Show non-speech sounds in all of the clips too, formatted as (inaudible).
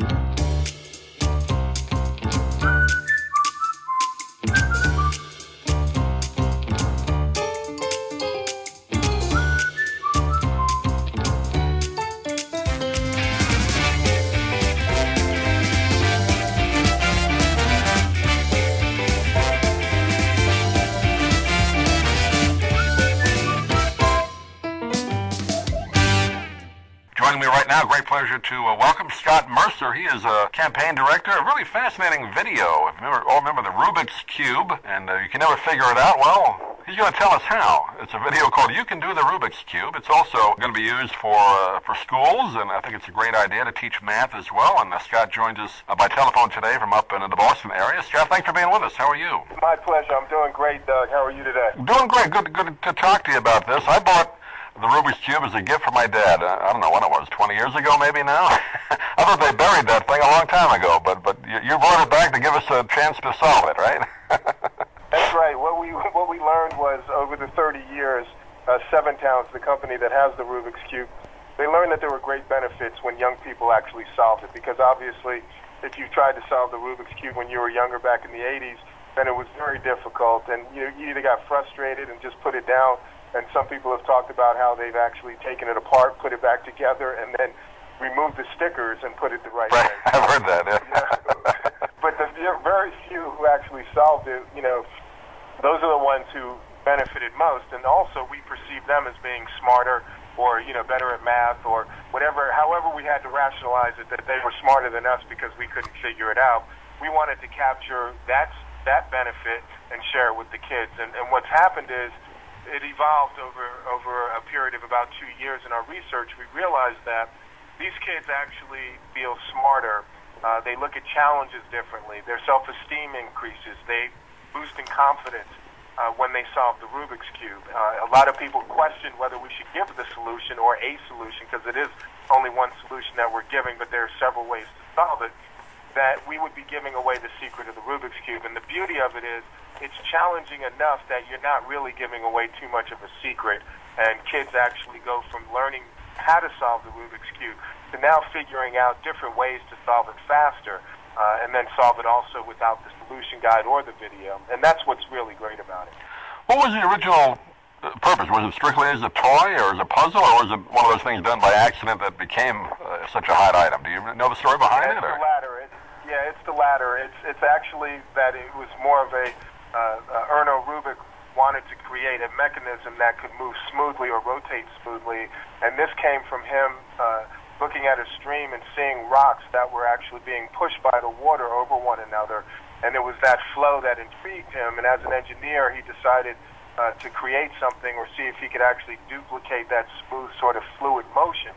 Joining me now, great pleasure to uh, welcome Scott Mercer. He is a campaign director. A really fascinating video. If you remember, all remember the Rubik's Cube, and uh, you can never figure it out. Well, he's going to tell us how. It's a video called "You Can Do the Rubik's Cube." It's also going to be used for uh, for schools, and I think it's a great idea to teach math as well. And uh, Scott joins us uh, by telephone today from up in the Boston area. Scott, thanks for being with us. How are you? My pleasure. I'm doing great, Doug. How are you today? Doing great. Good, good to talk to you about this. I bought the Rubik's Cube as a gift for my dad. Uh, I don't know when it was, 20 years ago maybe now? (laughs) I thought they buried that thing a long time ago, but, but you, you brought it back to give us a chance to solve it, right? (laughs) That's right. What we what we learned was over the 30 years, uh, Seven Towns, the company that has the Rubik's Cube, they learned that there were great benefits when young people actually solved it. Because obviously, if you tried to solve the Rubik's Cube when you were younger back in the 80s, then it was very difficult, and you, you either got frustrated and just put it down, and some people have talked about how they've actually taken it apart, put it back together, and then removed the stickers and put it the right, right. way. (laughs) I've heard that. Yeah. Yeah. but the very few who actually solved it, you know, those are the ones who benefited most, and also we perceive them as being smarter or you know better at math or whatever. However, we had to rationalize it that they were smarter than us because we couldn't figure it out. We wanted to capture that that benefit and share it with the kids. And, and what's happened is it evolved over over a period of about two years. In our research, we realized that these kids actually feel smarter. Uh, they look at challenges differently. Their self-esteem increases. They boost in confidence uh, when they solve the Rubik's cube. Uh, a lot of people question whether we should give the solution or a solution because it is only one solution that we're giving, but there are several ways to solve it. That we would be giving away the secret of the Rubik's cube, and the beauty of it is it's challenging enough that you're not really giving away too much of a secret, and kids actually go from learning how to solve the Rubik's cube to now figuring out different ways to solve it faster, uh, and then solve it also without the solution guide or the video. And that's what's really great about it. What was the original uh, purpose? Was it strictly as a toy or as a puzzle, or was it one of those things done by accident that became uh, such a hot item? Do you know the story behind yeah, it? Or? Yeah, it's the latter. It's it's actually that it was more of a uh, uh, Erno Rubik wanted to create a mechanism that could move smoothly or rotate smoothly, and this came from him uh, looking at a stream and seeing rocks that were actually being pushed by the water over one another, and it was that flow that intrigued him. And as an engineer, he decided uh, to create something or see if he could actually duplicate that smooth sort of fluid motion.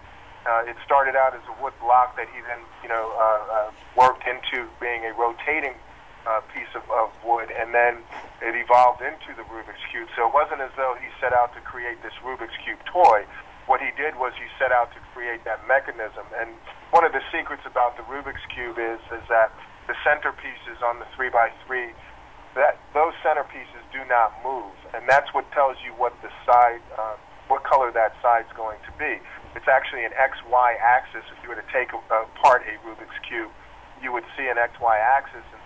It started out as a wood block that he then, you know, uh, uh, worked into being a rotating uh, piece of, of wood, and then it evolved into the Rubik's Cube. So it wasn't as though he set out to create this Rubik's Cube toy. What he did was he set out to create that mechanism. And one of the secrets about the Rubik's Cube is is that the centerpieces on the three by three, that those centerpieces do not move, and that's what tells you what the side, uh, what color that side's going to be. It's actually an X-Y axis. If you were to take apart a Rubik's Cube, you would see an X-Y axis, and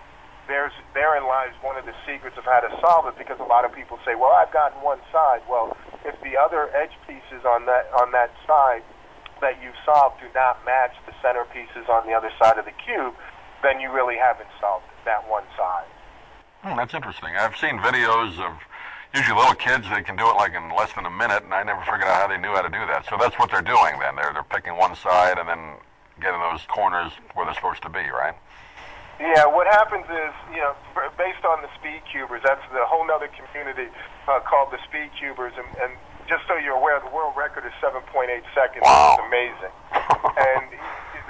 there's therein lies one of the secrets of how to solve it because a lot of people say, well, I've gotten one side. Well, if the other edge pieces on that on that side that you've solved do not match the centerpieces on the other side of the cube, then you really haven't solved that one side. Hmm, that's interesting. I've seen videos of usually little kids they can do it like in less than a minute, and I never figured out how they knew how to do that. So that's what they're doing then. They're they're picking one side and then getting those corners where they're supposed to be, right? Yeah, what happens is, you know, based on the speed cubers, that's the whole other community uh, called the speed cubers, and, and just so you're aware, the world record is 7.8 seconds. Wow. It's amazing. (laughs) and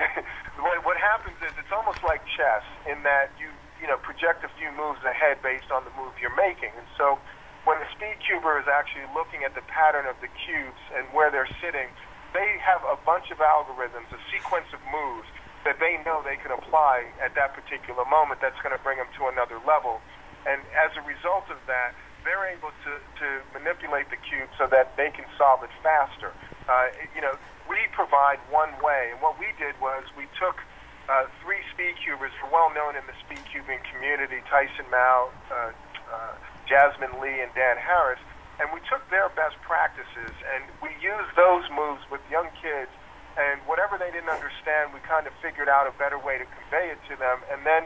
(laughs) what, what happens is it's almost like chess in that you, you know, project a few moves ahead based on the move you're making. And so when the speed cuber is actually looking at the pattern of the cubes and where they're sitting, they have a bunch of algorithms, a sequence of moves that they know they can apply at that particular moment that's going to bring them to another level. And as a result of that, they're able to, to manipulate the cube so that they can solve it faster. Uh, you know, we provide one way, and what we did was we took uh, three speed cubers well known in the speed cubing community, Tyson Mao, uh, uh, Jasmine Lee, and Dan Harris, and we took their best practices and we used those moves with young kids and whatever they didn't understand, we kind of figured out a better way to convey it to them, and then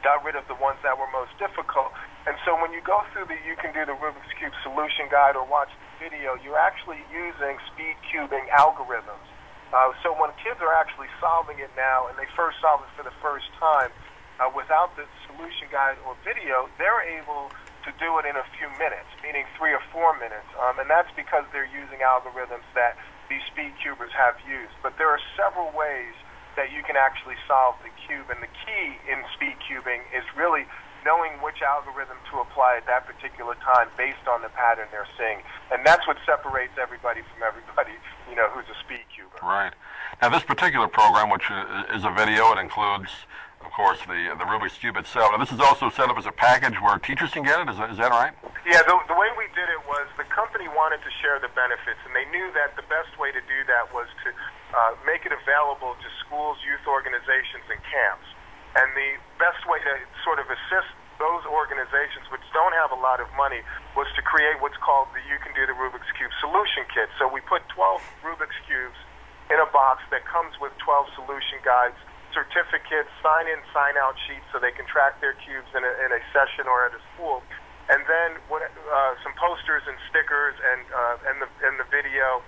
got rid of the ones that were most difficult. And so when you go through the You Can Do the Rubik's Cube solution guide or watch the video, you're actually using speed cubing algorithms. Uh, so when kids are actually solving it now, and they first solve it for the first time, uh, without the solution guide or video, they're able to do it in a few minutes, meaning three or four minutes. Um, and that's because they're using algorithms that these speed cubers have used. But there are several ways that you can actually solve the cube. And the key in speed cubing is really knowing which algorithm to apply at that particular time based on the pattern they're seeing. And that's what separates everybody from everybody, you know, who's a speed cuber. Right. Now, this particular program, which is a video, it includes course, the the Rubik's Cube itself. Now, this is also set up as a package where teachers can get it. Is that, is that right? Yeah, the, the way we did it was the company wanted to share the benefits, and they knew that the best way to do that was to uh, make it available to schools, youth organizations, and camps. And the best way to sort of assist those organizations which don't have a lot of money was to create what's called the You Can Do the Rubik's Cube Solution Kit. So we put 12 Rubik's Cubes in a box that comes with 12 solution guides certificates, sign in, sign out sheets so they can track their cubes in a, in a session or at a school. And then what, uh, some posters and stickers and, uh, and, the, and the video.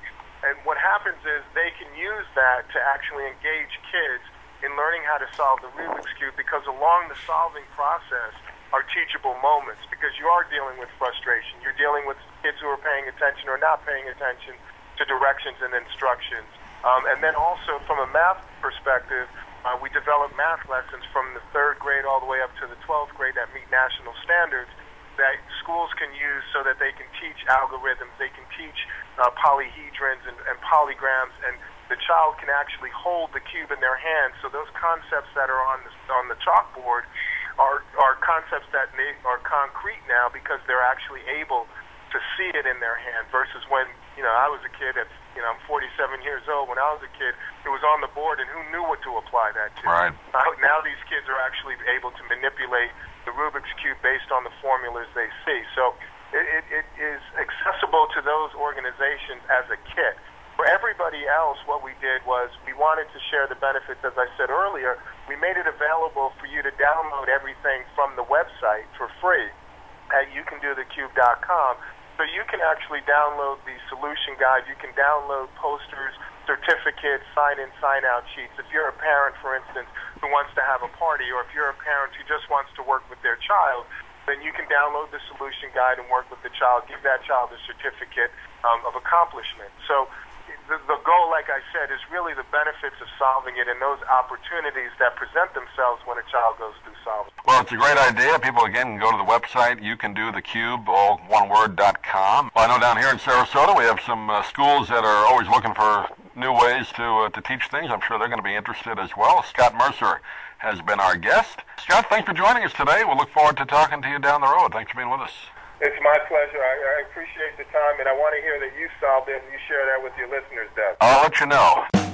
And what happens is they can use that to actually engage kids in learning how to solve the Rubik's Cube because along the solving process are teachable moments because you are dealing with frustration. You're dealing with kids who are paying attention or not paying attention to directions and instructions. Um, and then also from a math perspective, uh, we develop math lessons from the third grade all the way up to the 12th grade that meet national standards that schools can use so that they can teach algorithms, they can teach uh, polyhedrons and, and polygrams, and the child can actually hold the cube in their hand. So those concepts that are on the, on the chalkboard are, are concepts that are concrete now because they're actually able to see it in their hand versus when, you know, I was a kid at you know, I'm 47 years old. When I was a kid, it was on the board, and who knew what to apply that to? Right. Now, now these kids are actually able to manipulate the Rubik's Cube based on the formulas they see. So it, it, it is accessible to those organizations as a kit. For everybody else, what we did was we wanted to share the benefits, as I said earlier. We made it available for you to download everything from the website for free at youcandothecube.com so you can actually download the solution guide. You can download posters, certificates, sign in, sign out sheets. If you're a parent, for instance, who wants to have a party, or if you're a parent who just wants to work with their child, then you can download the solution guide and work with the child, give that child a certificate um, of accomplishment. So the, the goal, like I said, is really the benefits of solving it and those opportunities that present themselves when a child goes through solving. Well, it's a great idea. People, again, can go to the website, you can do the cube, all one word, dot com. Well, I know down here in Sarasota we have some uh, schools that are always looking for new ways to, uh, to teach things. I'm sure they're going to be interested as well. Scott Mercer has been our guest. Scott, thanks for joining us today. We'll look forward to talking to you down the road. Thanks for being with us. It's my pleasure. I, I appreciate the time, and I want to hear that you solved it and you share that with your listeners, Doug. I'll let you know.